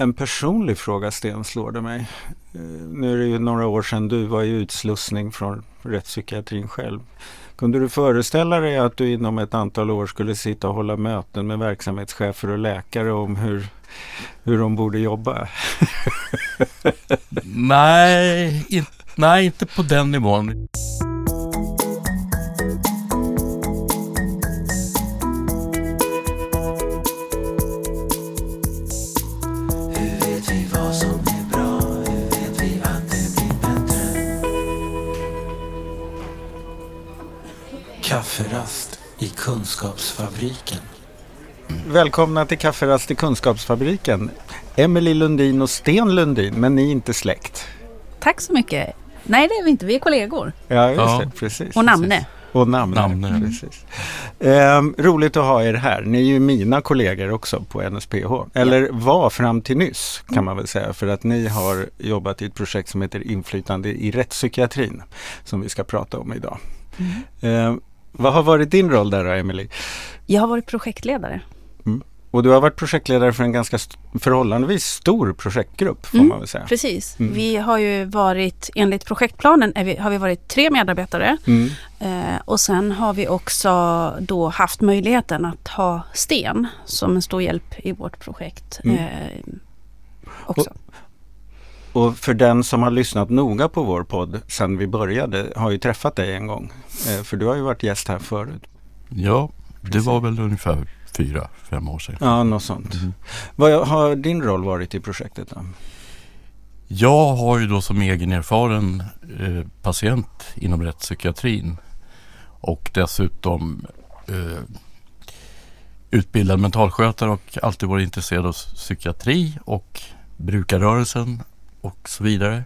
En personlig fråga Sten slår det mig. Eh, nu är det ju några år sedan du var i utslussning från rättspsykiatrin själv. Kunde du föreställa dig att du inom ett antal år skulle sitta och hålla möten med verksamhetschefer och läkare om hur, hur de borde jobba? nej, in, nej, inte på den nivån. I Kunskapsfabriken. Välkomna till Kafferast i Kunskapsfabriken. Emelie Lundin och Sten Lundin, men ni är inte släkt. Tack så mycket. Nej, det är vi inte. Vi är kollegor. Ja, just ja. det. Precis. Och namne. Och namne. namne. Precis. Ehm, roligt att ha er här. Ni är ju mina kollegor också på NSPH. Eller ja. var fram till nyss kan man väl säga. För att ni har jobbat i ett projekt som heter Inflytande i rättspsykiatrin. Som vi ska prata om idag. Mm. Ehm, vad har varit din roll där då, Emily? Jag har varit projektledare. Mm. Och du har varit projektledare för en ganska st förhållandevis stor projektgrupp får mm, man väl säga. Precis. Mm. Vi har ju varit, enligt projektplanen vi, har vi varit tre medarbetare. Mm. Eh, och sen har vi också då haft möjligheten att ha Sten som en stor hjälp i vårt projekt. Mm. Eh, också. Och, och för den som har lyssnat noga på vår podd sedan vi började har ju träffat dig en gång. Eh, för du har ju varit gäst här förut. Ja, det var väl ungefär fyra, fem år sedan. Ja, något sånt. Mm. Vad har din roll varit i projektet? Då? Jag har ju då som egenerfaren eh, patient inom rättspsykiatrin och dessutom eh, utbildad mentalskötare och alltid varit intresserad av psykiatri och brukarrörelsen och så vidare.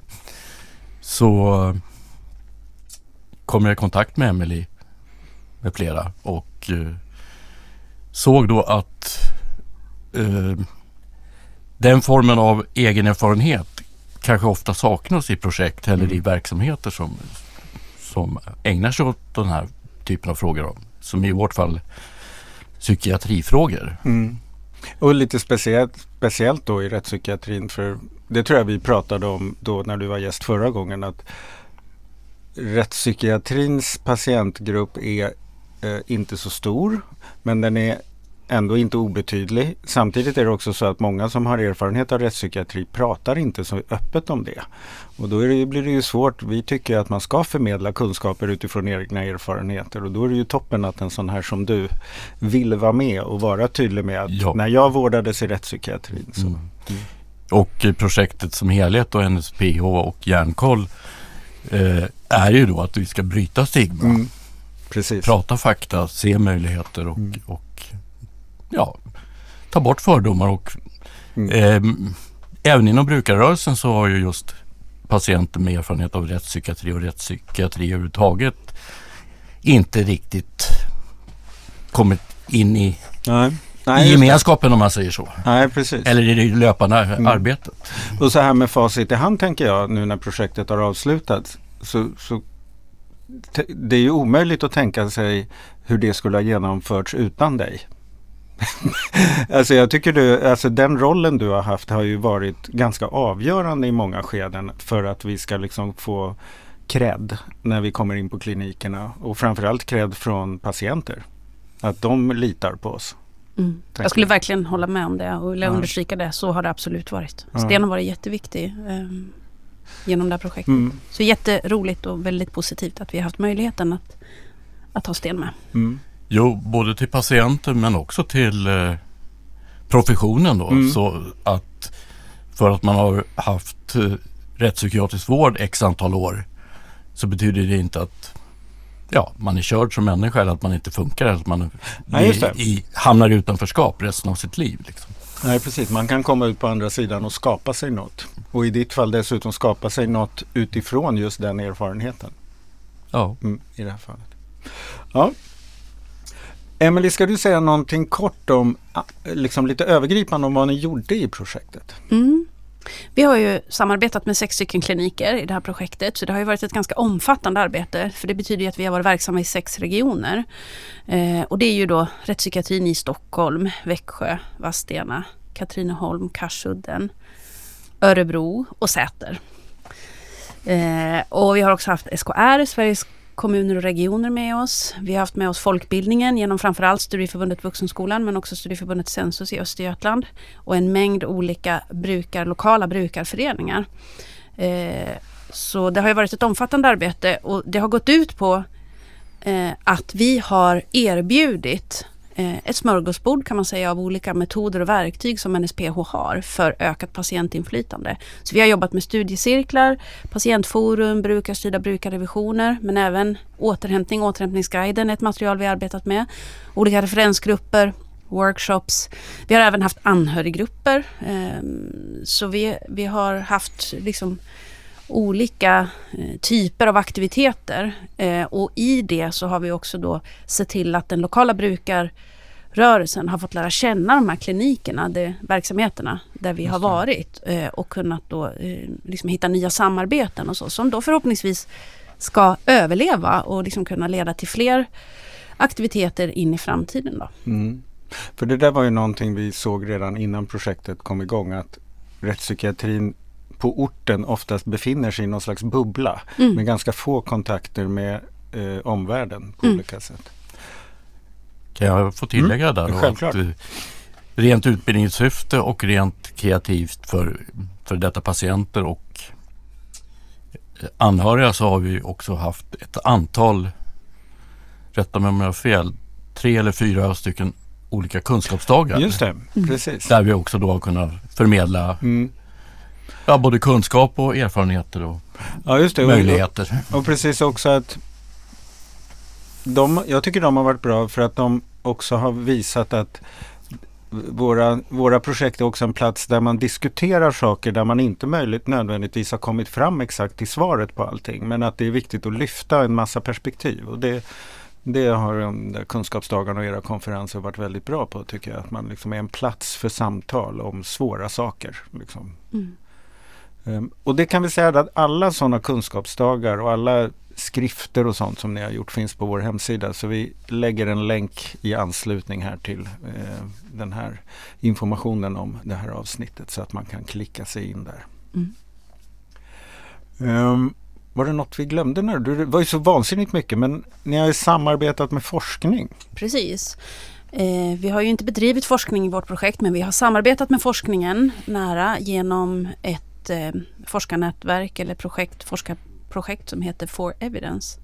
Så kom jag i kontakt med Emily med flera och eh, såg då att eh, den formen av egen erfarenhet kanske ofta saknas i projekt eller mm. i verksamheter som, som ägnar sig åt den här typen av frågor. Som i vårt fall psykiatrifrågor. Mm. Och lite speciellt, speciellt då i rättspsykiatrin för det tror jag vi pratade om då när du var gäst förra gången att rättspsykiatrins patientgrupp är eh, inte så stor men den är ändå inte obetydlig. Samtidigt är det också så att många som har erfarenhet av rättspsykiatri pratar inte så öppet om det. Och då det, blir det ju svårt. Vi tycker att man ska förmedla kunskaper utifrån egna erfarenheter och då är det ju toppen att en sån här som du vill vara med och vara tydlig med att ja. när jag vårdades i rättspsykiatrin så. Mm. Och projektet som helhet och NSPH och Hjärnkoll eh, är ju då att vi ska bryta stigma. Mm. Precis. Prata fakta, se möjligheter och, mm. och ja, ta bort fördomar. Och, mm. eh, även inom brukarrörelsen så har ju just patienter med erfarenhet av rättspsykiatri och rättspsykiatri överhuvudtaget inte riktigt kommit in i Nej. Nej, I gemenskapen om man säger så. Nej, precis. Eller i det löpande mm. arbetet. Och så här med facit i hand tänker jag nu när projektet har avslutats. Så, så det är ju omöjligt att tänka sig hur det skulle ha genomförts utan dig. alltså jag tycker du, alltså den rollen du har haft har ju varit ganska avgörande i många skeden för att vi ska liksom få cred när vi kommer in på klinikerna och framförallt cred från patienter. Att de litar på oss. Mm. Jag skulle verkligen hålla med om det och vill ja. understryka det. Så har det absolut varit. Ja. Sten har varit jätteviktig eh, genom det här projektet. Mm. Så jätteroligt och väldigt positivt att vi har haft möjligheten att, att ha Sten med. Mm. Jo, både till patienter men också till eh, professionen då. Mm. Så att för att man har haft eh, rättspsykiatrisk vård x antal år så betyder det inte att ja, man är körd som människa eller att man inte funkar att man Nej, i, i, hamnar i utanförskap resten av sitt liv. Liksom. Nej precis, man kan komma ut på andra sidan och skapa sig något. Och i ditt fall dessutom skapa sig något utifrån just den erfarenheten. Ja. Mm, I det här fallet. Ja, Emelie, ska du säga någonting kort om, liksom lite övergripande om vad ni gjorde i projektet? Mm. Vi har ju samarbetat med sex stycken kliniker i det här projektet så det har ju varit ett ganska omfattande arbete för det betyder ju att vi har varit verksamma i sex regioner. Eh, och det är ju då rättspsykiatrin i Stockholm, Växjö, Vadstena, Katrineholm, Karsudden, Örebro och Säter. Eh, och vi har också haft SKR, Sveriges kommuner och regioner med oss. Vi har haft med oss folkbildningen genom framförallt Studieförbundet Vuxenskolan men också Studieförbundet Sensus i Östergötland och en mängd olika brukar, lokala brukarföreningar. Eh, så det har ju varit ett omfattande arbete och det har gått ut på eh, att vi har erbjudit Eh, ett smörgåsbord kan man säga av olika metoder och verktyg som NSPH har för ökat patientinflytande. Så vi har jobbat med studiecirklar, patientforum, brukarstyrda brukarrevisioner men även återhämtning, återhämtningsguiden är ett material vi arbetat med. Olika referensgrupper, workshops. Vi har även haft anhöriggrupper. Ehm, så vi, vi har haft liksom olika eh, typer av aktiviteter. Eh, och i det så har vi också då sett till att den lokala brukarrörelsen har fått lära känna de här klinikerna, de verksamheterna där vi har varit eh, och kunnat då liksom hitta nya samarbeten och så som då förhoppningsvis ska överleva och liksom kunna leda till fler aktiviteter in i framtiden. Då. Mm. För det där var ju någonting vi såg redan innan projektet kom igång att rättspsykiatrin på orten oftast befinner sig i någon slags bubbla mm. med ganska få kontakter med eh, omvärlden på mm. olika sätt. Kan jag få tillägga mm. där då Självklart. att eh, rent utbildningssyfte och rent kreativt för, för detta patienter och eh, anhöriga så har vi också haft ett antal, rätta mig om jag har fel, tre eller fyra stycken olika kunskapsdagar. Just det, mm. precis. Där vi också då har kunnat förmedla mm. Ja, både kunskap och erfarenheter och ja, just det. möjligheter. Och, och, precis också att de, jag tycker de har varit bra för att de också har visat att våra, våra projekt är också en plats där man diskuterar saker där man inte möjligt nödvändigtvis har kommit fram exakt i svaret på allting. Men att det är viktigt att lyfta en massa perspektiv. Och det, det har de kunskapsdagarna och era konferenser varit väldigt bra på tycker jag. Att man liksom är en plats för samtal om svåra saker. Liksom. Mm. Um, och det kan vi säga att alla sådana kunskapsdagar och alla skrifter och sånt som ni har gjort finns på vår hemsida. Så vi lägger en länk i anslutning här till eh, den här informationen om det här avsnittet så att man kan klicka sig in där. Mm. Um, var det något vi glömde nu? Det var ju så vansinnigt mycket men ni har ju samarbetat med forskning. Precis. Eh, vi har ju inte bedrivit forskning i vårt projekt men vi har samarbetat med forskningen nära genom ett eh, forskarnätverk eller projekt, forskarprojekt som heter For Evidence.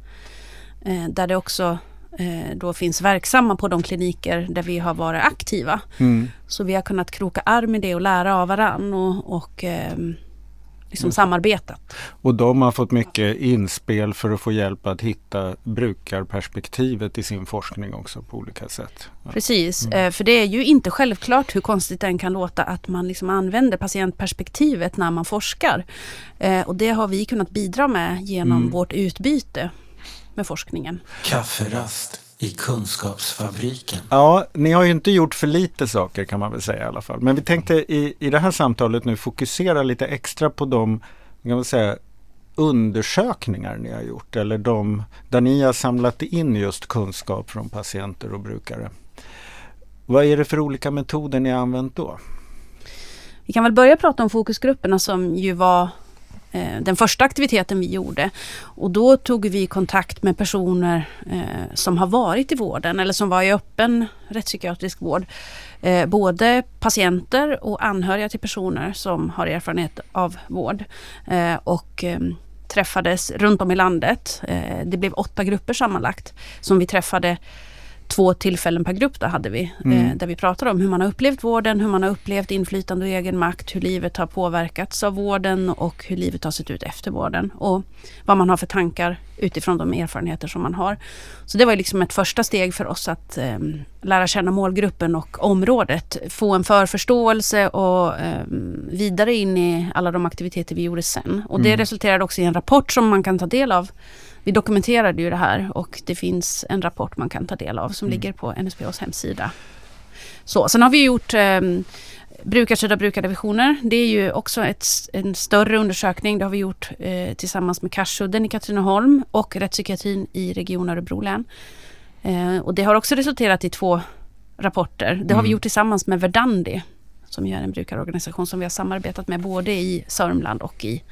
Eh, där det också eh, då finns verksamma på de kliniker där vi har varit aktiva. Mm. Så vi har kunnat kroka arm i det och lära av varann och, och ehm, liksom mm. samarbetat. Och de har fått mycket inspel för att få hjälp att hitta brukarperspektivet i sin forskning också på olika sätt. Precis, mm. Eh, för det är ju inte självklart hur konstigt den kan låta att man liksom använder patientperspektivet när man forskar. Eh, och det har vi kunnat bidra med genom mm. vårt utbyte med forskningen. Kafferast i Kunskapsfabriken. Ja, ni har ju inte gjort för lite saker kan man väl säga i alla fall. Men vi tänkte i, i det här samtalet nu fokusera lite extra på de kan man säga, undersökningar ni har gjort eller de där ni har samlat in just kunskap från patienter och brukare. Vad är det för olika metoder ni har använt då? Vi kan väl börja prata om fokusgrupperna som ju var Eh, den första aktiviteten vi gjorde. Och då tog vi kontakt med personer eh, som har varit i vården eller som var i öppen rättspsykiatrisk vård. Eh, både patienter och anhöriga till personer som har erfarenhet av vård. Eh, och ehm, träffades runt om i landet. Eh, det blev åtta grupper sammanlagt som vi träffade två tillfällen per grupp där hade vi. Mm. Eh, där vi pratade om hur man har upplevt vården, hur man har upplevt inflytande och egen makt, hur livet har påverkats av vården och hur livet har sett ut efter vården. Och vad man har för tankar utifrån de erfarenheter som man har. Så det var liksom ett första steg för oss att eh, lära känna målgruppen och området. Få en förförståelse och eh, vidare in i alla de aktiviteter vi gjorde sen. Och det mm. resulterade också i en rapport som man kan ta del av vi dokumenterade ju det här och det finns en rapport man kan ta del av som mm. ligger på NSPHs hemsida. Så, sen har vi gjort eh, brukarstyrda brukardivisioner. Det är ju också ett, en större undersökning. Det har vi gjort eh, tillsammans med Karsudden i Katrineholm och rättspsykiatrin i Region Örebro län. Eh, och det har också resulterat i två rapporter. Det har vi mm. gjort tillsammans med Verdandi som ju är en brukarorganisation som vi har samarbetat med både i Sörmland och i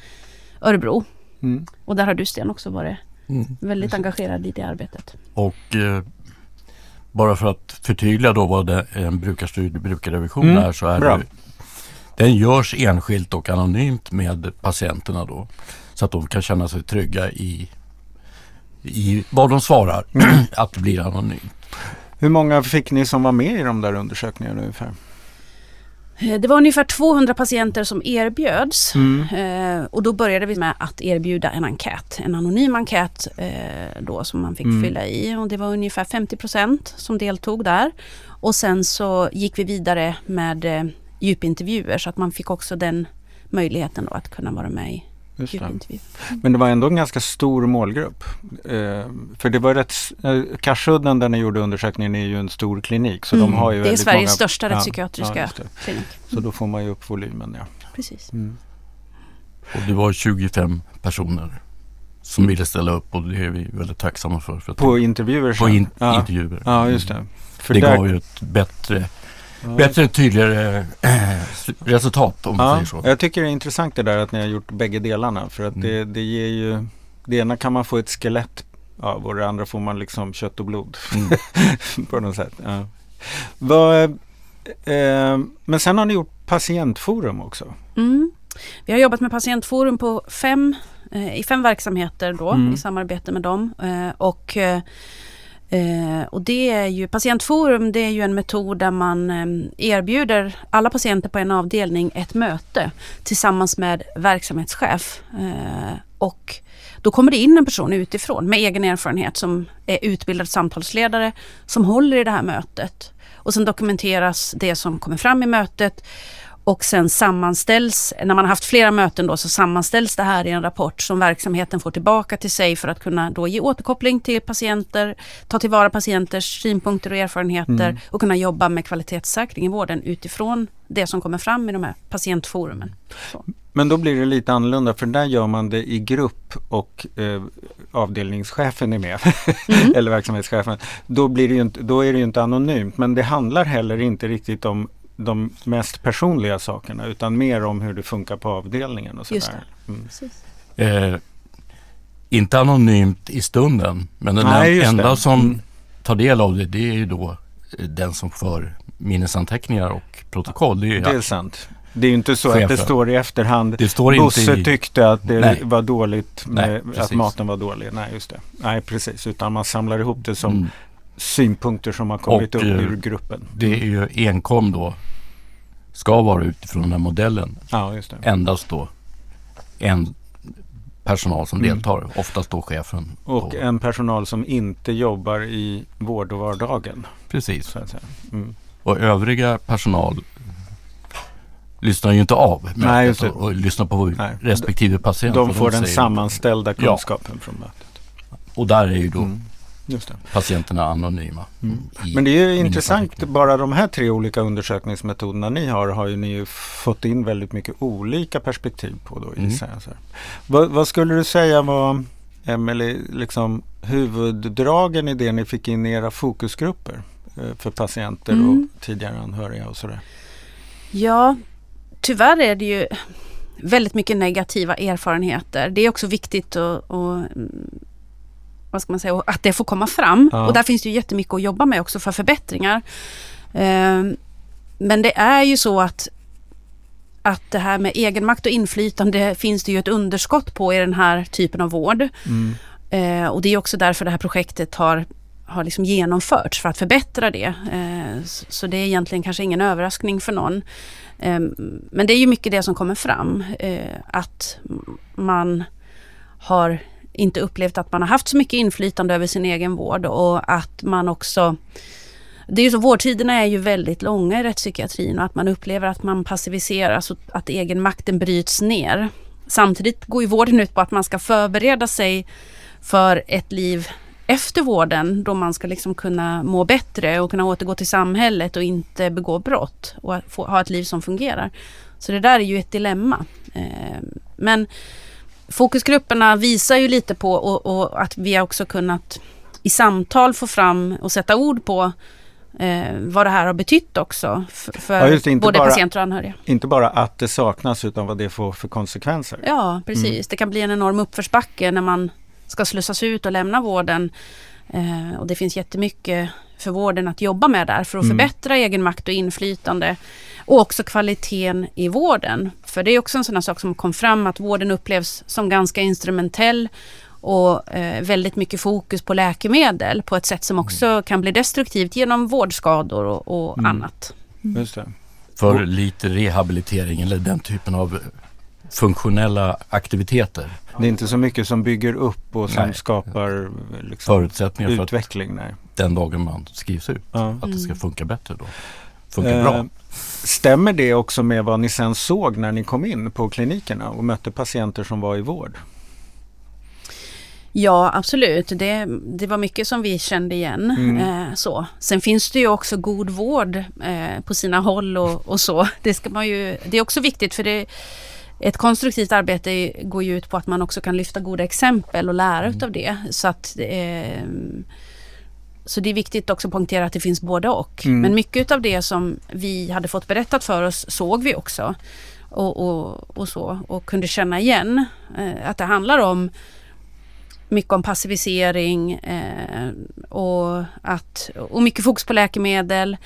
Örebro. Mm. Och där har du Sten också varit Mm. väldigt engagerad i det arbetet. Och eh, bara för att förtydliga då vad det, en brukarstyrd brukarrevision Mm, är så är bra. det den görs enskilt och anonymt med patienterna då. Så att de kan känna sig trygga i, i vad de svarar. Mm. att det blir anonymt. Hur många fick ni som var med i de där undersökningarna ungefär? Eh, Det var ungefär 200 patienter som erbjöds. Mm. Eh, och då började vi med att erbjuda en enkät, en anonym enkät eh, då som man fick Mm. fylla i. Och det var ungefär 50 procent som deltog där. Och sen så gick vi vidare med djupintervjuer så att man fick också den möjligheten då att kunna vara med i Just det. djupintervju. Men det var ändå en ganska stor målgrupp. Eh, för det var rätt, eh, Karsudden där ni gjorde undersökningen är ju en stor klinik. Så Mm. de har ju Det är Sveriges många, största Ja, rättspsykiatriska ja, det. klinik. Så då får man ju upp volymen ja. Precis. Mm. Och det var 25 personer som ville ställa upp och det är vi väldigt tacksamma för. för att På intervjuer på in, ja. intervjuer. ja, just det. För det där- gav ju ett bättre, bättre tydligare äh, resultat om man säger så. jag tycker det är intressant det där att ni har gjort bägge delarna. För att Mm. det, det ger ju, det ena kan man få ett skelett av och det andra får man liksom kött och blod. Mm. på något sätt. Ja. Vad, eh, men sen har ni gjort patientforum också. Mm. Vi har jobbat med patientforum på fem, eh, i fem verksamheter då Mm. i samarbete med dem. Eh, och, eh, och det är ju, patientforum det är ju en metod där man eh, erbjuder alla patienter på en avdelning ett möte tillsammans med verksamhetschef. Eh, och då kommer det in en person utifrån med egen erfarenhet som är utbildad samtalsledare som håller i det här mötet. Och sen dokumenteras det som kommer fram i mötet och sen sammanställs, när man har haft flera möten då, så sammanställs det här i en rapport som verksamheten får tillbaka till sig för att kunna då ge återkoppling till patienter, ta tillvara patienters synpunkter och erfarenheter Mm. och kunna jobba med kvalitetssäkring i vården utifrån det som kommer fram i de här patientforumen. Men då blir det lite annorlunda för där gör man det i grupp och eh, avdelningschefen är med. Mm. eller verksamhetschefen. Då, blir det ju inte, då är det ju inte anonymt men det handlar heller inte riktigt om de mest personliga sakerna utan mer om hur det funkar på avdelningen och Just sådär. Mm. Eh, inte anonymt i stunden, men den Nej, enda det. som Mm. tar del av det, det är ju då eh, den som för minnesanteckningar och protokoll. Det, är ju, Det är sant. Det är ju inte så att det Chefen. står i efterhand det står inte Bosse i... tyckte att det Nej. var dåligt med Nej, att maten var dålig. Nej, just det. Nej, precis. Utan man samlar ihop det som Mm. Synpunkter som har kommit Och, upp eh, ur gruppen. Det är ju enkom då, ska vara utifrån den här modellen, Ja, endast då en personal som Mm. deltar, oftast då chefen. Och en personal som inte jobbar i vård och vardagen. Precis. Mm. Och övriga personal lyssnar ju inte av Nej, och, och lyssnar på Nej. respektive patient. De får den säger. sammanställda Ja. kunskapen från mötet. Och där är ju då Mm. Just det. patienterna anonyma. Mm. Men det är ju intressant, bara de här tre olika undersökningsmetoderna ni har har ju ni ju fått in väldigt mycket olika perspektiv på då Mm. Vad, vad skulle du säga var, Emelie, liksom huvuddragen i det ni fick in i era fokusgrupper eh, för patienter Mm. och tidigare anhöriga och sådär? Ja, tyvärr är det ju väldigt mycket negativa erfarenheter. Det är också viktigt att, att vad ska man säga, att det får komma fram. Ja. Och där finns det ju jättemycket att jobba med också för förbättringar. Ehm, Men det är ju så att, att det här med egenmakt och inflytande finns det ju ett underskott på i den här typen av vård. Mm. Eh, och det är också därför det här projektet har, har liksom genomförts, för att förbättra det. Eh, så, det är egentligen kanske ingen överraskning för någon. Men det är ju mycket det som kommer fram. Att man har inte upplevt att man har haft så mycket inflytande över sin egen vård och att man också det är ju så, vårdtiderna är ju väldigt långa i rättspsykiatrin och att man upplever att man passiviseras och att egenmakten bryts ner. Samtidigt går ju vården ut på att man ska förbereda sig för ett liv efter vården då man ska liksom kunna må bättre och kunna återgå till samhället och inte begå brott och få, ha ett liv som fungerar. Så det där är ju ett dilemma. Eh, men fokusgrupperna visar ju lite på och, och att vi har också kunnat i samtal få fram och sätta ord på eh, vad det här har betytt också för, för Ja, det, både bara- patienter och anhöriga. Inte bara att det saknas utan vad det får för konsekvenser. Ja, precis. Mm. Det kan bli en enorm uppförsbacke när man ska slussas ut och lämna vården. Eh, och det finns jättemycket för vården att jobba med där för att Mm. förbättra egenmakt och inflytande. Och också kvaliteten i vården. För det är också en sån här sak som kom fram att vården upplevs som ganska instrumentell och eh, väldigt mycket fokus på läkemedel på ett sätt som också kan bli destruktivt genom vårdskador och, och Mm. annat. Just det. För lite rehabilitering eller den typen av funktionella aktiviteter. det är inte så mycket som bygger upp och som Nej. skapar liksom, Förutsättningar för att utveckling. Nej. den dagen man skrivs ut, Ja. att det ska Mm. funka bättre då. Funkar Eh, bra. Stämmer det också med vad ni sen såg när ni kom in på klinikerna och mötte patienter som var i vård? Ja, absolut. Det, det var mycket som vi kände igen. Mm. Eh, så. Sen finns det ju också god vård eh, på sina håll och, och så. Det, ska man ju, det är också viktigt för det, ett konstruktivt arbete går ju ut på att man också kan lyfta goda exempel och lära Mm. utav det. Så, att, eh, så det är viktigt också att poängtera att det finns både och. Mm. Men mycket av det som vi hade fått berättat för oss såg vi också. Och, och, och så. Och kunde känna igen eh, att det handlar om mycket om passivisering eh, och, att, och mycket fokus på läkemedel.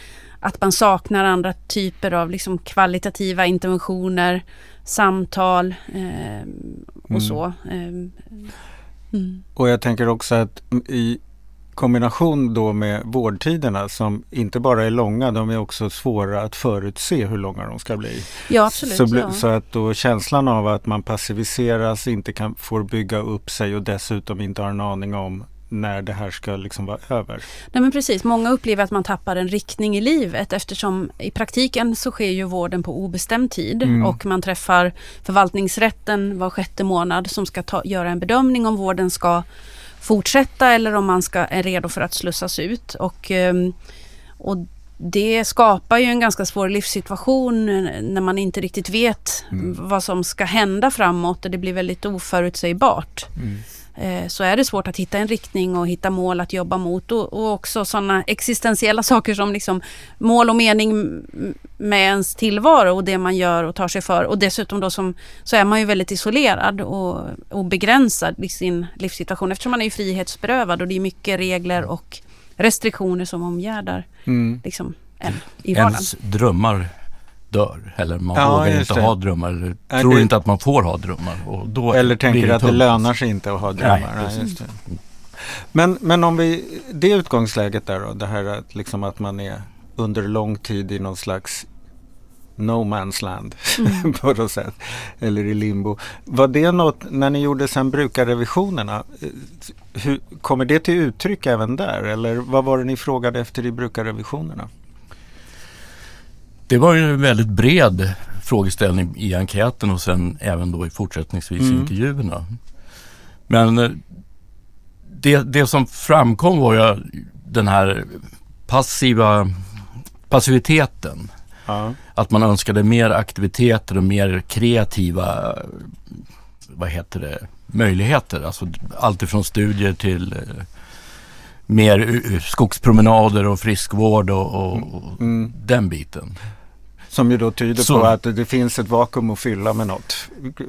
Att man saknar andra typer av liksom kvalitativa interventioner, samtal eh, och Mm. så. Eh, mm. Och jag tänker också att i kombination då med vårdtiderna som inte bara är långa, de är också svåra att förutse hur långa de ska bli. Ja, absolut. Så, ja. så att då känslan av att man passiviseras, inte kan, får bygga upp sig och dessutom inte har en aning om när det här ska liksom vara över. Nej men precis, många upplever att man tappar en riktning i livet eftersom i praktiken så sker ju vården på obestämd tid Mm. och man träffar förvaltningsrätten var sjätte månad som ska ta, göra en bedömning om vården ska fortsätta eller om man ska, är redo för att slussas ut. Och, ehm, och det skapar ju en ganska svår livssituation när man inte riktigt vet Mm. vad som ska hända framåt och det blir väldigt oförutsägbart eh, så är det svårt att hitta en riktning och hitta mål att jobba mot och, och också sådana existentiella saker som liksom mål och mening med ens tillvaro och det man gör och tar sig för och dessutom då som, så är man ju väldigt isolerad och, och begränsad i sin livssituation eftersom man är ju frihetsberövad och det är mycket regler och restriktioner som omgärdar Mm. liksom en i vardagen. Ens drömmar dör. Eller man Ja, vågar inte det. ha drömmar. Eller Ja, tror det- inte att man får ha drömmar. Och då Eller tänker att det lönar sig inte att ha drömmar. Nej, Nej, precis. just det. Men, men om vi, det utgångsläget där då, det här att, liksom att man är under lång tid i någon slags no man's land Mm. på något sätt. Eller i limbo. Var det något, när ni gjorde sen brukarrevisionerna, eh, hur, kommer det till uttryck även där? Eller vad var det ni frågade efter i brukarrevisionerna? Det var ju en väldigt bred frågeställning i enkäten och sen även då i fortsättningsvis Mm. intervjuerna. Men eh, det, det som framkom var ju den här passiva passiviteten. Ja. Att man önskade mer aktiviteter och mer kreativa vad heter det, möjligheter. Alltså allt ifrån studier till eh, mer skogspromenader och friskvård och, och Mm. den biten. Som ju då tyder Så- på att det finns ett vakuum att fylla med något.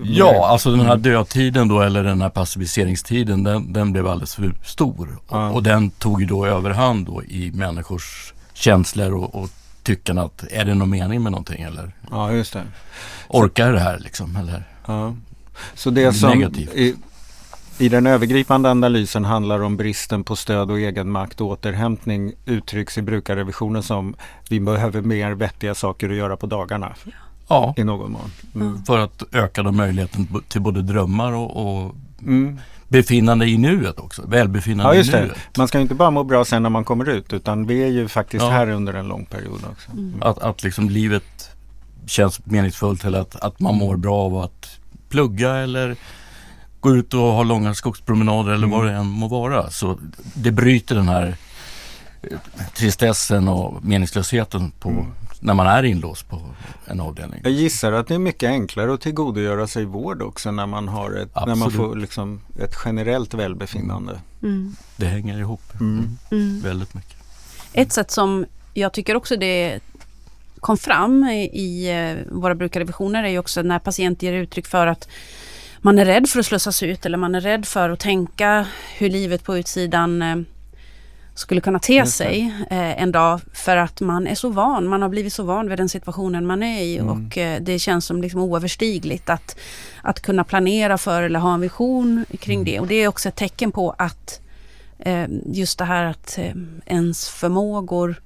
Ja, alltså den här dödtiden då eller den här passiviseringstiden den, den blev alldeles för stor. Ja. Och, och den tog ju då överhand då i människors känslor och, och tycken att är det någon mening med någonting eller Ja, just det. orkar det här liksom? Eller? Ja. Så det som Negativt. i, i den övergripande analysen handlar om bristen på stöd och egenmakt och återhämtning uttrycks i brukarrevisionen som vi behöver mer vettiga saker att göra på dagarna Ja, i någon mån. Mm. för att öka de möjligheten till både drömmar och, och Mm. befinnande i nuet också. Välbefinnande Ja, just i det. nuet. Man ska inte bara må bra sen när man kommer ut utan vi är ju faktiskt Ja. här under en lång period också. Mm. Att, att liksom livet känns meningsfullt eller att, att man mår bra av att plugga eller gå ut och ha långa skogspromenader eller Mm. vad det än må vara. Så det bryter den här eh, tristessen och meningslösheten på, Mm. när man är inlåst på en avdelning. Jag gissar att det är mycket enklare att tillgodogöra sig vård också när man har ett, när man får liksom ett generellt välbefinnande. Mm. Det hänger ihop Mm. Mm. väldigt mycket. Ett sätt som jag tycker också det kom fram i, i eh, våra brukarrevisioner är ju också när patienter ger uttryck för att man är rädd för att slussas ut eller man är rädd för att tänka hur livet på utsidan eh, skulle kunna te sig eh, en dag för att man är så van, man har blivit så van vid den situationen man är i mm. och eh, det känns som liksom oöverstigligt att, att kunna planera för eller ha en vision kring mm. det och det är också ett tecken på att just det här att ens förmågor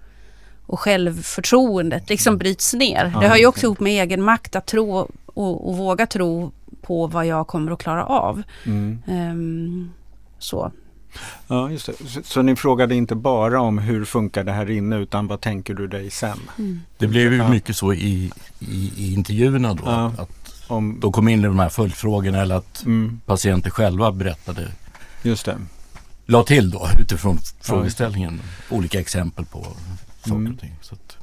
och självförtroendet liksom mm. bryts ner. Ja, det hör ju också ihop med egen makt att tro och, och, våga tro på vad jag kommer att klara av. Mm. Um, så. Ja, just det. Så, så, ni frågade inte bara om hur funkar det här inne utan vad tänker du dig sen? Mm. Det blev ju ja. mycket så i, i, i intervjuerna då. Ja. Att om, de kom in i de här följdfrågorna eller att mm. patienter själva berättade. Just det. La till då utifrån frågeställningen olika exempel på saker mm. och ting. Så att,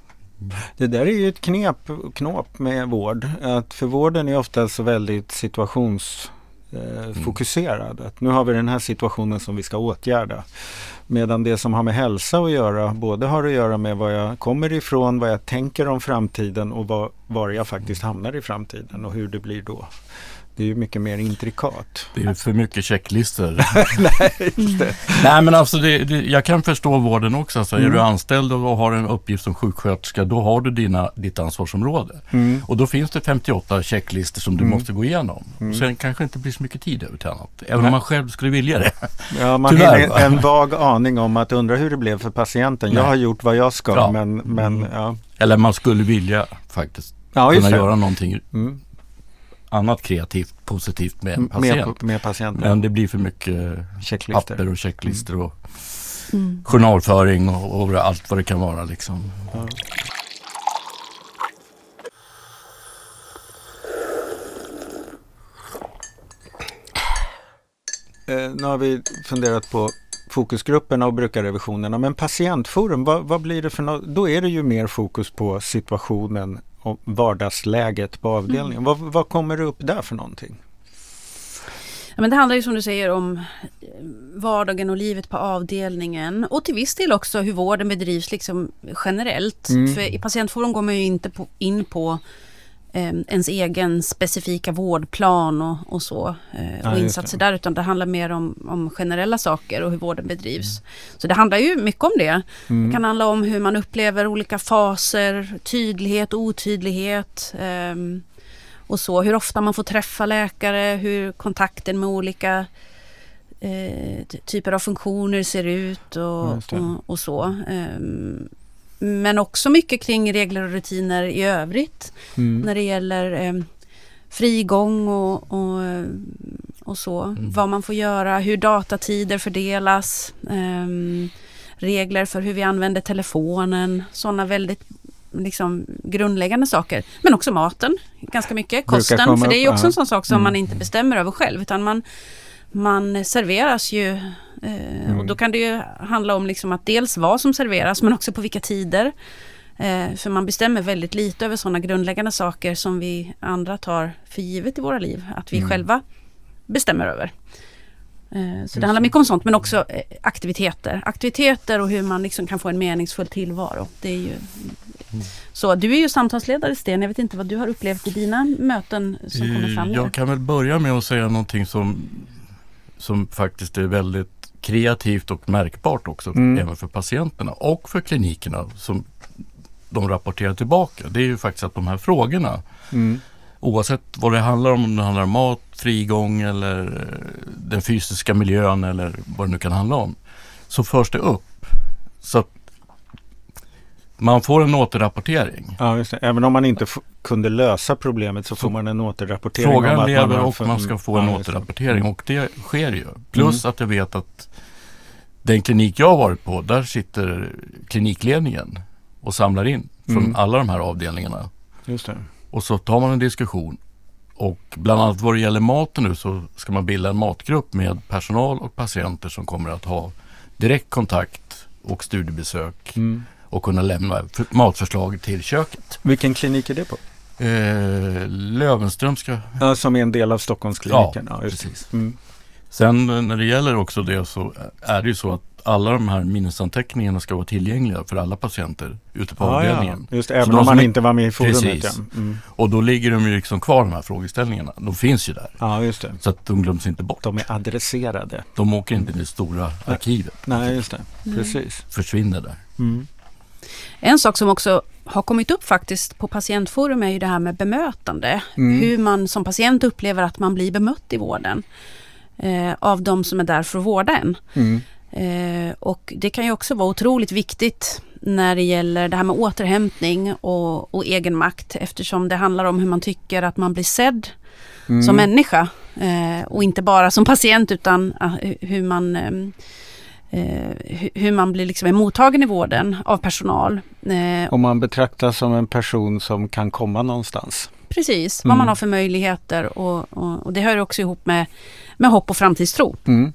det där är ju ett knep, knåp med vård. Att för vården är ofta så väldigt situationsfokuserad. Eh, mm. nu har vi den här situationen som vi ska åtgärda. Medan det som har med hälsa att göra både har att göra med var jag kommer ifrån, vad jag tänker om framtiden och var, var jag faktiskt hamnar i framtiden och hur det blir då. Det är ju mycket mer intrikat. Det är för mycket checklistor. Nej. Nej, men alltså det, det, jag kan förstå vården också. Alltså, mm. Är du anställd och har en uppgift som sjuksköterska, då har du dina, ditt ansvarsområde. Mm. Och då finns det 58 checklistor som du mm. måste gå igenom. Mm. Sen kanske inte blir så mycket tid över till annat. Även Nej. om man själv skulle vilja det. Ja, man har en, en vag aning om att undra hur det blev för patienten. Nej. Jag har gjort vad jag ska, ja. men, men mm. ja. Eller man skulle vilja faktiskt ja, kunna göra någonting mm annat kreativt positivt med en patient. Med, med patienten. Men det blir för mycket papper och checklistor och mm. journalföring och, och, allt vad det kan vara liksom. Ja. Eh, nu har vi funderat på fokusgrupperna och brukarrevisionerna. Men patientforum, vad, vad blir det för något? Då är det ju mer fokus på situationen och vardagsläget på avdelningen. Mm. Vad, vad kommer upp där för någonting? Ja, men det handlar ju som du säger om vardagen och livet på avdelningen och till viss del också hur vården bedrivs liksom generellt. Mm. För i patientforum går man ju inte på, in på eh, ens egen specifika vårdplan och, och så eh, ja, och insatser där utan det handlar mer om, om generella saker och hur vården bedrivs. Mm. Så det handlar ju mycket om det. Mm. Det kan handla om hur man upplever olika faser, tydlighet, otydlighet eh, och så. Hur ofta man får träffa läkare, hur kontakten med olika eh, typer av funktioner ser ut och, och, och, så. Um, men också mycket kring regler och rutiner i övrigt. Mm. När det gäller eh, frigång och, och, och så. Mm. Vad man får göra, hur datatider fördelas. Eh, regler för hur vi använder telefonen. Sådana väldigt liksom, grundläggande saker. Men också maten, ganska mycket. Kosten, för det är ju också en sån sak som mm. man inte bestämmer över själv. Utan man, man serveras ju Eh. Och då kan det ju handla om liksom att dels vad som serveras men också på vilka tider. Eh, för man bestämmer väldigt lite över sådana grundläggande saker som vi andra tar för givet i våra liv. Att vi mm. själva bestämmer över. Eh, så det handlar mycket om sånt men också eh, aktiviteter. Aktiviteter och hur man liksom kan få en meningsfull tillvaro. Det är ju mm. Så du är ju samtalsledare Sten, jag vet inte vad du har upplevt i dina möten som kommer fram? Jag kan väl börja med att säga någonting som, som faktiskt är väldigt kreativt och märkbart också mm. även för patienterna och för klinikerna som de rapporterar tillbaka. Det är ju faktiskt att de här frågorna mm. oavsett vad det handlar om, om det handlar om mat, frigång eller den fysiska miljön eller vad det nu kan handla om så förs det upp. Så att man får en återrapportering. Ja, just det. Även om man inte kunde lösa problemet så får man en återrapportering. Frågan lever och man ska få en ja, återrapportering och det sker ju. Plus mm. att jag vet att den klinik jag har varit på, där sitter klinikledningen och samlar in från mm. alla de här avdelningarna. Just det. Och så tar man en diskussion och bland annat vad det gäller maten nu så ska man bilda en matgrupp med personal och patienter som kommer att ha direkt kontakt och studiebesök mm. och kunna lämna matförslag till köket. Vilken klinik är det på? Eh, Lövenströmska. Ja, som är en del av Stockholmskliniken. Ja, ja precis. Mm. Sen när det gäller också det så är det ju så att alla de här minnesanteckningarna ska vara tillgängliga för alla patienter ute på Ja, avdelningen. ja. Just även de om man är- inte var med i forumet. Ja. Precis. Mm. Och då ligger de ju liksom kvar de här frågeställningarna. De finns ju där. ja, just det. Så att de glöms inte bort. De är adresserade. De åker inte till det stora arkivet. Nej, just det. Precis. Försvinner där. Mm. En sak som också har kommit upp faktiskt på patientforum är ju det här med bemötande. Mm. Hur man som patient upplever att man blir bemött i vården. Eh, av de som är där för att vårda en. Mm. Eh, och det kan ju också vara otroligt viktigt när det gäller det här med återhämtning och, och egenmakt eftersom det handlar om hur man tycker att man blir sedd Mm. som människa. Eh, och inte bara som patient utan hu- hur man eh, hu- hur man blir liksom mottagen i vården av personal. Eh, Om man betraktas som en person som kan komma någonstans. Precis, Mm. vad man har för möjligheter och, och, och det hör också ihop med, med hopp och framtidstro. Mm.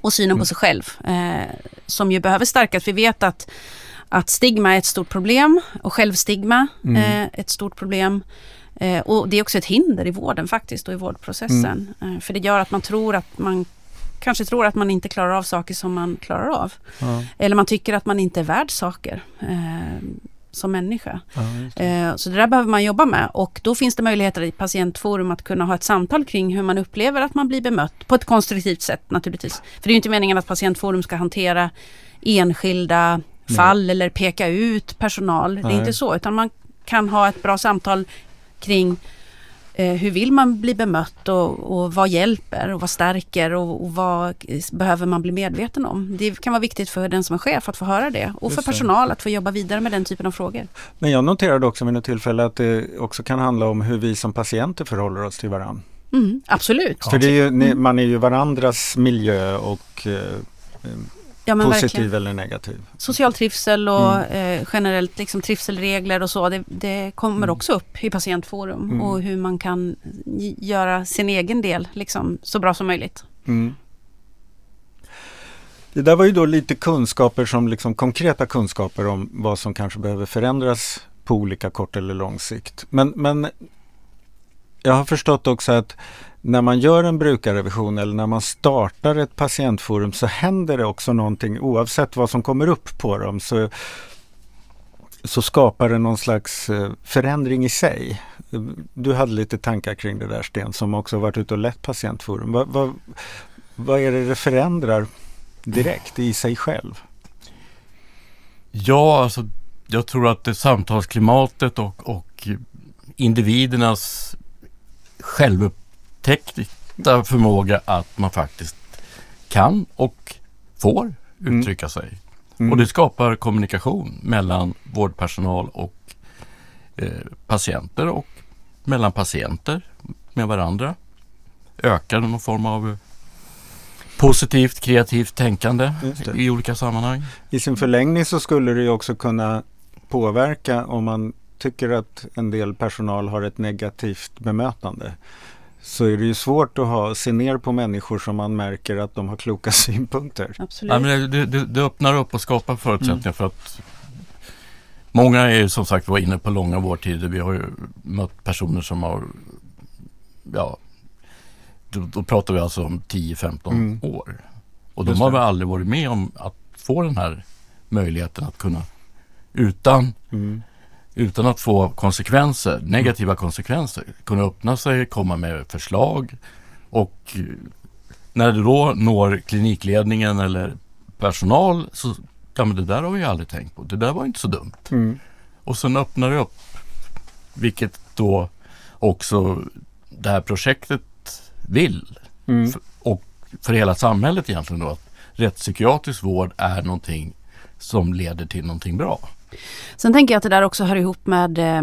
och synen på sig själv eh, som ju behöver stärkas. Vi vet att, att stigma är ett stort problem och självstigma Mm. eh, ett stort problem. Eh, och det är också ett hinder i vården faktiskt och i vårdprocessen. Mm. Eh, för det gör att man tror att man kanske tror att man inte klarar av saker som man klarar av. Ja. Eller man tycker att man inte är värd saker eh, som människa. Ja, det. Eh, Så det där behöver man jobba med och då finns det möjligheter i patientforum att kunna ha ett samtal kring hur man upplever att man blir bemött på ett konstruktivt sätt naturligtvis. För det är ju inte meningen att patientforum ska hantera enskilda Nej. fall eller peka ut personal. Det Nej. är inte så utan man kan ha ett bra samtal kring hur vill man bli bemött och, och vad hjälper och vad stärker och, och vad behöver man bli medveten om. Det kan vara viktigt för den som är chef att få höra det och för personal att få jobba vidare med den typen av frågor. Men jag noterade också vid något tillfälle att det också kan handla om hur vi som patienter förhåller oss till varandra. Mm, absolut. För det är ju, ni, man är ju varandras miljö och eh, Ja, positiv verkligen. eller negativ. Social trivsel och eh, generellt liksom trivselregler och så, det, det kommer Mm. också upp i patientforum Mm. och hur man kan göra sin egen del liksom, så bra som möjligt. Mm. Det där var ju då lite kunskaper som liksom konkreta kunskaper om vad som kanske behöver förändras på olika kort eller lång sikt. Men, men jag har förstått också att när man gör en brukarrevision eller när man startar ett patientforum så händer det också någonting oavsett vad som kommer upp på dem. Så, så skapar det någon slags eh, förändring i sig. Du hade lite tankar kring det där Sten som också varit ute och lett patientforum. Vad, vad, vad är det det förändrar direkt i sig själv? Ja, alltså jag tror att det samtalsklimatet och, och individernas självupptäckta förmåga att man faktiskt kan och får Mm. uttrycka sig. Mm. Och det skapar kommunikation mellan vårdpersonal och eh, patienter och mellan patienter med varandra. Ökar någon form av positivt kreativt tänkande i olika sammanhang. I sin förlängning så skulle det ju också kunna påverka om man tycker att en del personal har ett negativt bemötande. Så är det ju svårt att ha, se ner på människor som man märker att de har kloka synpunkter. Absolut. Ja, men det, det, det öppnar upp och skapar förutsättningar Mm. för att Många är ju som sagt var inne på långa vårdtider. Vi har ju mött personer som har Ja Då, då pratar vi alltså om 10-15 Mm. år. Och de har väl aldrig varit med om att få den här möjligheten att kunna utan, Mm. Utan att få konsekvenser, negativa konsekvenser, kunna öppna sig, komma med förslag och eh, när det då når klinikledningen eller personal så ja men det där har vi aldrig tänkt på. Det där var inte så dumt. Mm. Och sen öppnar det upp vilket då också det här projektet vill Mm. och för hela samhället egentligen då att rättspsykiatrisk vård är någonting som leder till någonting bra. Sen tänker jag att det där också hör ihop med eh,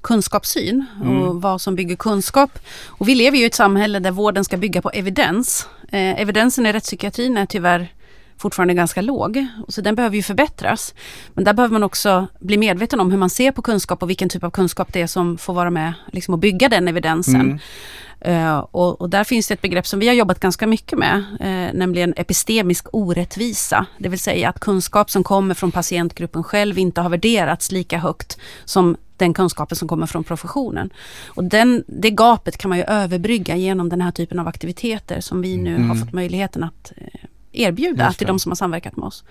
kunskapssyn Mm. och vad som bygger kunskap. Och vi lever ju i ett samhälle där vården ska bygga på evidens. Eh, evidensen i rättspsykiatrin är tyvärr fortfarande ganska låg. Så den behöver ju förbättras. Men där behöver man också bli medveten om hur man ser på kunskap och vilken typ av kunskap det är som får vara med liksom, och bygga den evidensen. Mm. Eh, och, och där finns det ett begrepp som vi har jobbat ganska mycket med, eh, nämligen epistemisk orättvisa. Det vill säga att kunskap som kommer från patientgruppen själv inte har värderats lika högt som den kunskapen som kommer från professionen. Och den, det gapet kan man ju överbrygga genom den här typen av aktiviteter som vi nu har Mm. fått möjligheten att eh, erbjuda till de som har samverkat med oss.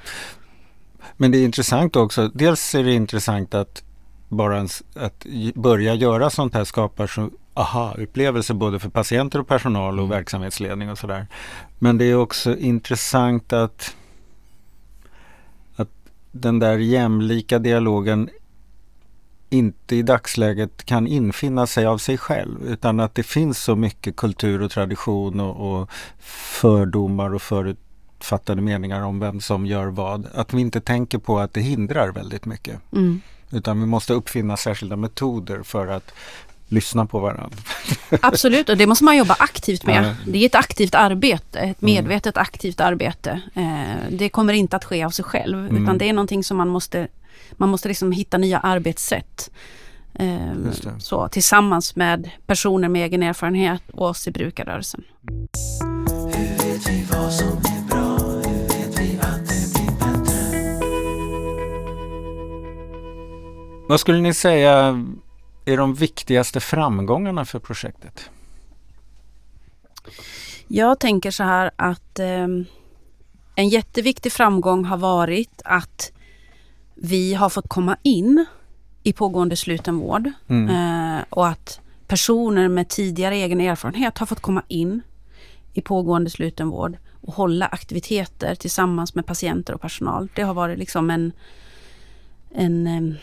Men det är intressant också. Dels är det intressant att bara att börja göra sånt här skapar så aha-upplevelser både för patienter och personal och verksamhetsledning och sådär. Men det är också intressant att, att den där jämlika dialogen inte i dagsläget kan infinna sig av sig själv utan att det finns så mycket kultur och tradition och, och fördomar och förutfattade meningar om vem som gör vad. Att vi inte tänker på att det hindrar väldigt mycket. Mm. Utan vi måste uppfinna särskilda metoder för att lyssna på varandra. Absolut, och det måste man jobba aktivt med. Det är ett aktivt arbete, ett medvetet aktivt arbete. Eh, det kommer inte att ske av sig själv, Mm. utan det är någonting som man måste, man måste liksom hitta nya arbetssätt. Eh, det. så, tillsammans med personer med egen erfarenhet och oss i brukarrörelsen. Vad skulle ni säga är de viktigaste framgångarna för projektet? Jag tänker så här att eh, en jätteviktig framgång har varit att vi har fått komma in i pågående slutenvård Mm. eh, och att personer med tidigare egen erfarenhet har fått komma in i pågående slutenvård och hålla aktiviteter tillsammans med patienter och personal. Det har varit liksom en, en, eh,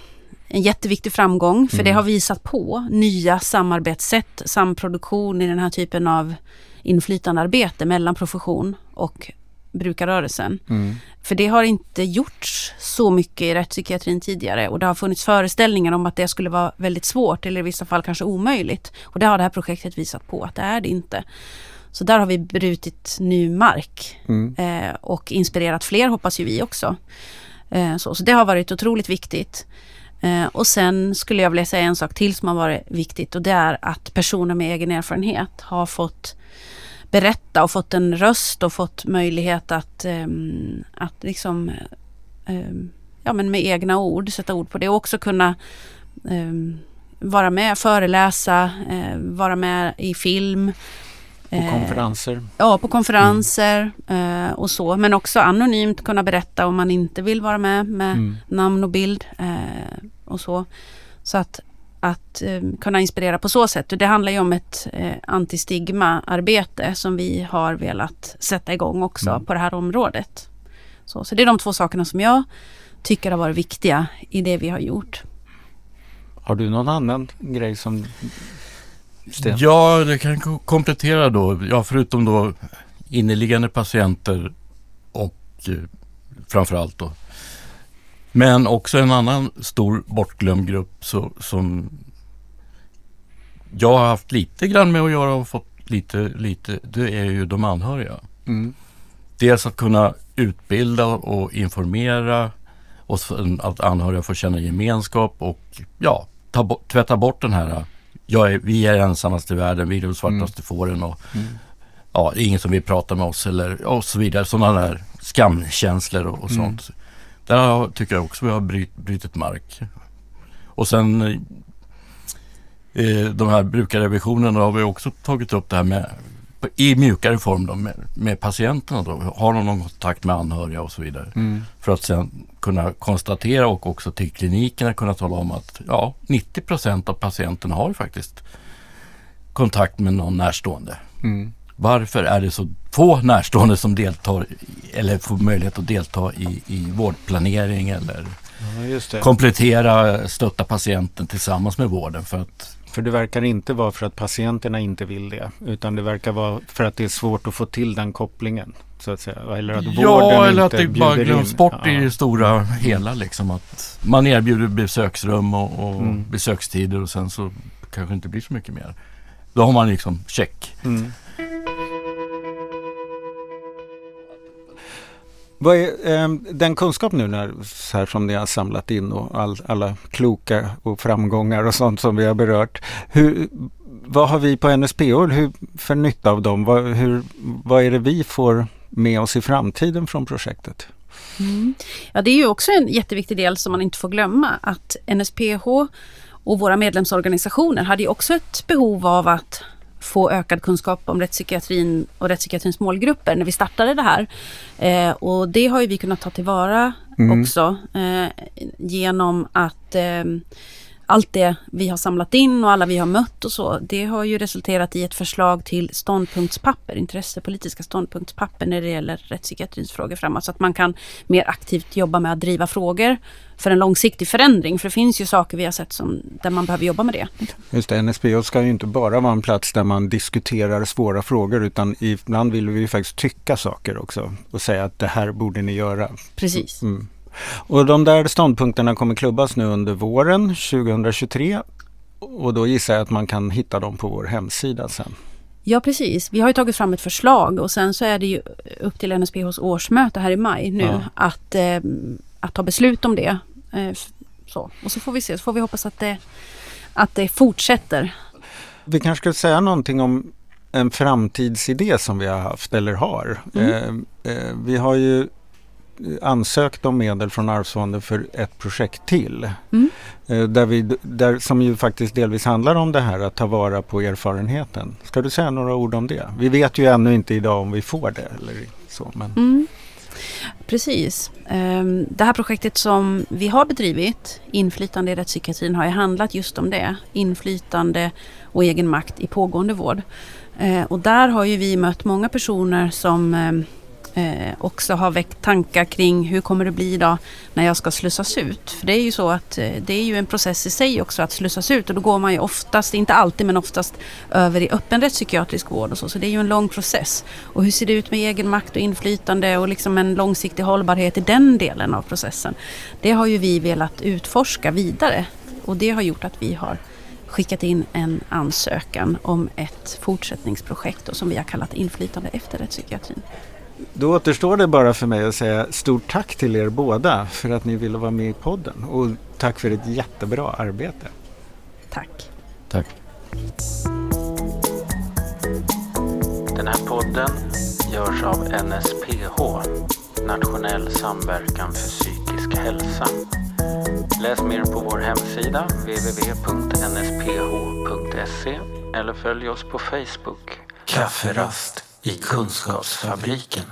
en jätteviktig framgång för det har visat på nya samarbetssätt, samproduktion i den här typen av inflytandearbete mellan profession och brukarrörelsen. Mm. För det har inte gjorts så mycket i rättspsykiatrin tidigare och det har funnits föreställningar om att det skulle vara väldigt svårt eller i vissa fall kanske omöjligt. Och det har det här projektet visat på att det är det inte. Så där har vi brutit ny mark Mm. eh, och inspirerat fler hoppas ju vi också. Eh, så, så det har varit otroligt viktigt. Eh, och sen skulle jag vilja säga en sak till som har varit viktigt och det är att personer med egen erfarenhet har fått berätta och fått en röst och fått möjlighet att, eh, att liksom eh, ja, men med egna ord sätta ord på det och också kunna ehm, vara med, föreläsa, eh, vara med i film. Och eh, konferenser. Ja, på konferenser eh, och så. Men också anonymt kunna berätta om man inte vill vara med med Mm. namn och bild eh, och så. Så att, att kunna inspirera på så sätt. Det handlar ju om ett antistigma-arbete som vi har velat sätta igång också Mm. på det här området. Så, så det är de två sakerna som jag tycker har varit viktiga i det vi har gjort. Har du någon annan grej som Sten? Ja, det kan ko- komplettera då. Ja, förutom då inneliggande patienter och eh, framförallt då. Men också en annan stor bortglömd grupp så, som jag har haft lite grann med att göra och fått lite, lite, det är ju de anhöriga. Mm. Dels att kunna utbilda och informera och att anhöriga får känna gemenskap och ja, ta tvätta bort den här jag är, vi är ensammast i världen, vi är de svartaste fåren och Mm. ja, det är ingen som vill prata med oss eller och så vidare. Sådana där skamkänslor och, och Mm. sånt. Där har, tycker jag också vi har bryt, brutit mark. Och sen eh, de här brukarrevisionerna har vi också tagit upp det här med i mjukare form då, med, med patienterna. Då. Har de någon kontakt med anhöriga och så vidare. Mm. För att sen kunna konstatera och också till klinikerna kunna tala om att ja, 90 procent av patienterna har faktiskt kontakt med någon närstående. Mm. Varför är det så få närstående som deltar eller får möjlighet att delta i, i vårdplanering eller Ja, komplettera, stötta patienten tillsammans med vården för att För det verkar inte vara för att patienterna inte vill det. Utan det verkar vara för att det är svårt att få till den kopplingen. Så att säga. Eller att Ja, eller att det bara glöms bort Ja. i det stora hela liksom att man erbjuder besöksrum och, och Mm. besökstider och sen så kanske inte blir så mycket mer. Då har man liksom check. Mm. Vad är eh, den kunskap nu när, så här som ni har samlat in och all, alla kloka och framgångar och sånt som vi har berört. Hur, vad har vi på NSPO hur, för nytta av dem? Vad, hur, vad är det vi får med oss i framtiden från projektet? Mm. Ja, det är ju också en jätteviktig del som man inte får glömma att NSPH och våra medlemsorganisationer hade ju också ett behov av att få ökad kunskap om rättspsykiatrin och rättspsykiatrins målgrupper när vi startade det här. Eh, och det har ju vi kunnat ta tillvara Mm. också eh, genom att eh, allt det vi har samlat in och alla vi har mött och så, det har ju resulterat i ett förslag till ståndpunktspapper, intressepolitiska ståndpunktspapper när det gäller rättspsykiatrins frågor framåt. Så att man kan mer aktivt jobba med att driva frågor för en långsiktig förändring. För det finns ju saker vi har sett som, där man behöver jobba med det. Just det, NSPH ska ju inte bara vara en plats där man diskuterar svåra frågor utan ibland vill vi ju faktiskt tycka saker också och säga att det här borde ni göra. Precis. Mm. Och de där ståndpunkterna kommer klubbas nu under våren 2023 och då gissar jag att man kan hitta dem på vår hemsida sen. Ja, precis. Vi har ju tagit fram ett förslag och sen så är det ju upp till NSPHs årsmöte här i maj nu Ja. att, eh, att ta beslut om det. Eh, så. Och så får vi se, så får vi hoppas att det, att det fortsätter. Vi kanske ska säga någonting om en framtidsidé som vi har haft eller har. Mm. Eh, eh, vi har ju ansökt om medel från Arvsfonden för ett projekt till. Mm. Eh, där vi, där, som ju faktiskt delvis handlar om det här att ta vara på erfarenheten. Ska du säga några ord om det? Vi vet ju ännu inte idag om vi får det eller så. Men, Mm. Precis. Ehm, Det här projektet som vi har bedrivit, Inflytande i rättspsykiatrin, har ju handlat just om det. Inflytande och egen makt i pågående vård. Eh, Och där har ju vi mött många personer som ehm, eh, också har väckt tankar kring hur kommer det bli då när jag ska slussas ut. För det är ju så att eh, det är ju en process i sig också att slussas ut och då går man ju oftast, inte alltid men oftast över i öppen rättspsykiatrisk vård och så. Så det är ju en lång process. Och hur ser det ut med egen makt och inflytande och liksom en långsiktig hållbarhet i den delen av processen. Det har ju vi velat utforska vidare och det har gjort att vi har skickat in en ansökan om ett fortsättningsprojekt då, som vi har kallat Inflytande efter rättspsykiatrin. Då återstår det bara för mig att säga stort tack till er båda för att ni ville vara med i podden och tack för ett jättebra arbete. Tack! Tack. Den här podden görs av NSPH, Nationell samverkan för psykisk hälsa. Läs mer på vår hemsida www.nsph.se eller följ oss på Facebook. Kafferast i Kunskapsfabriken.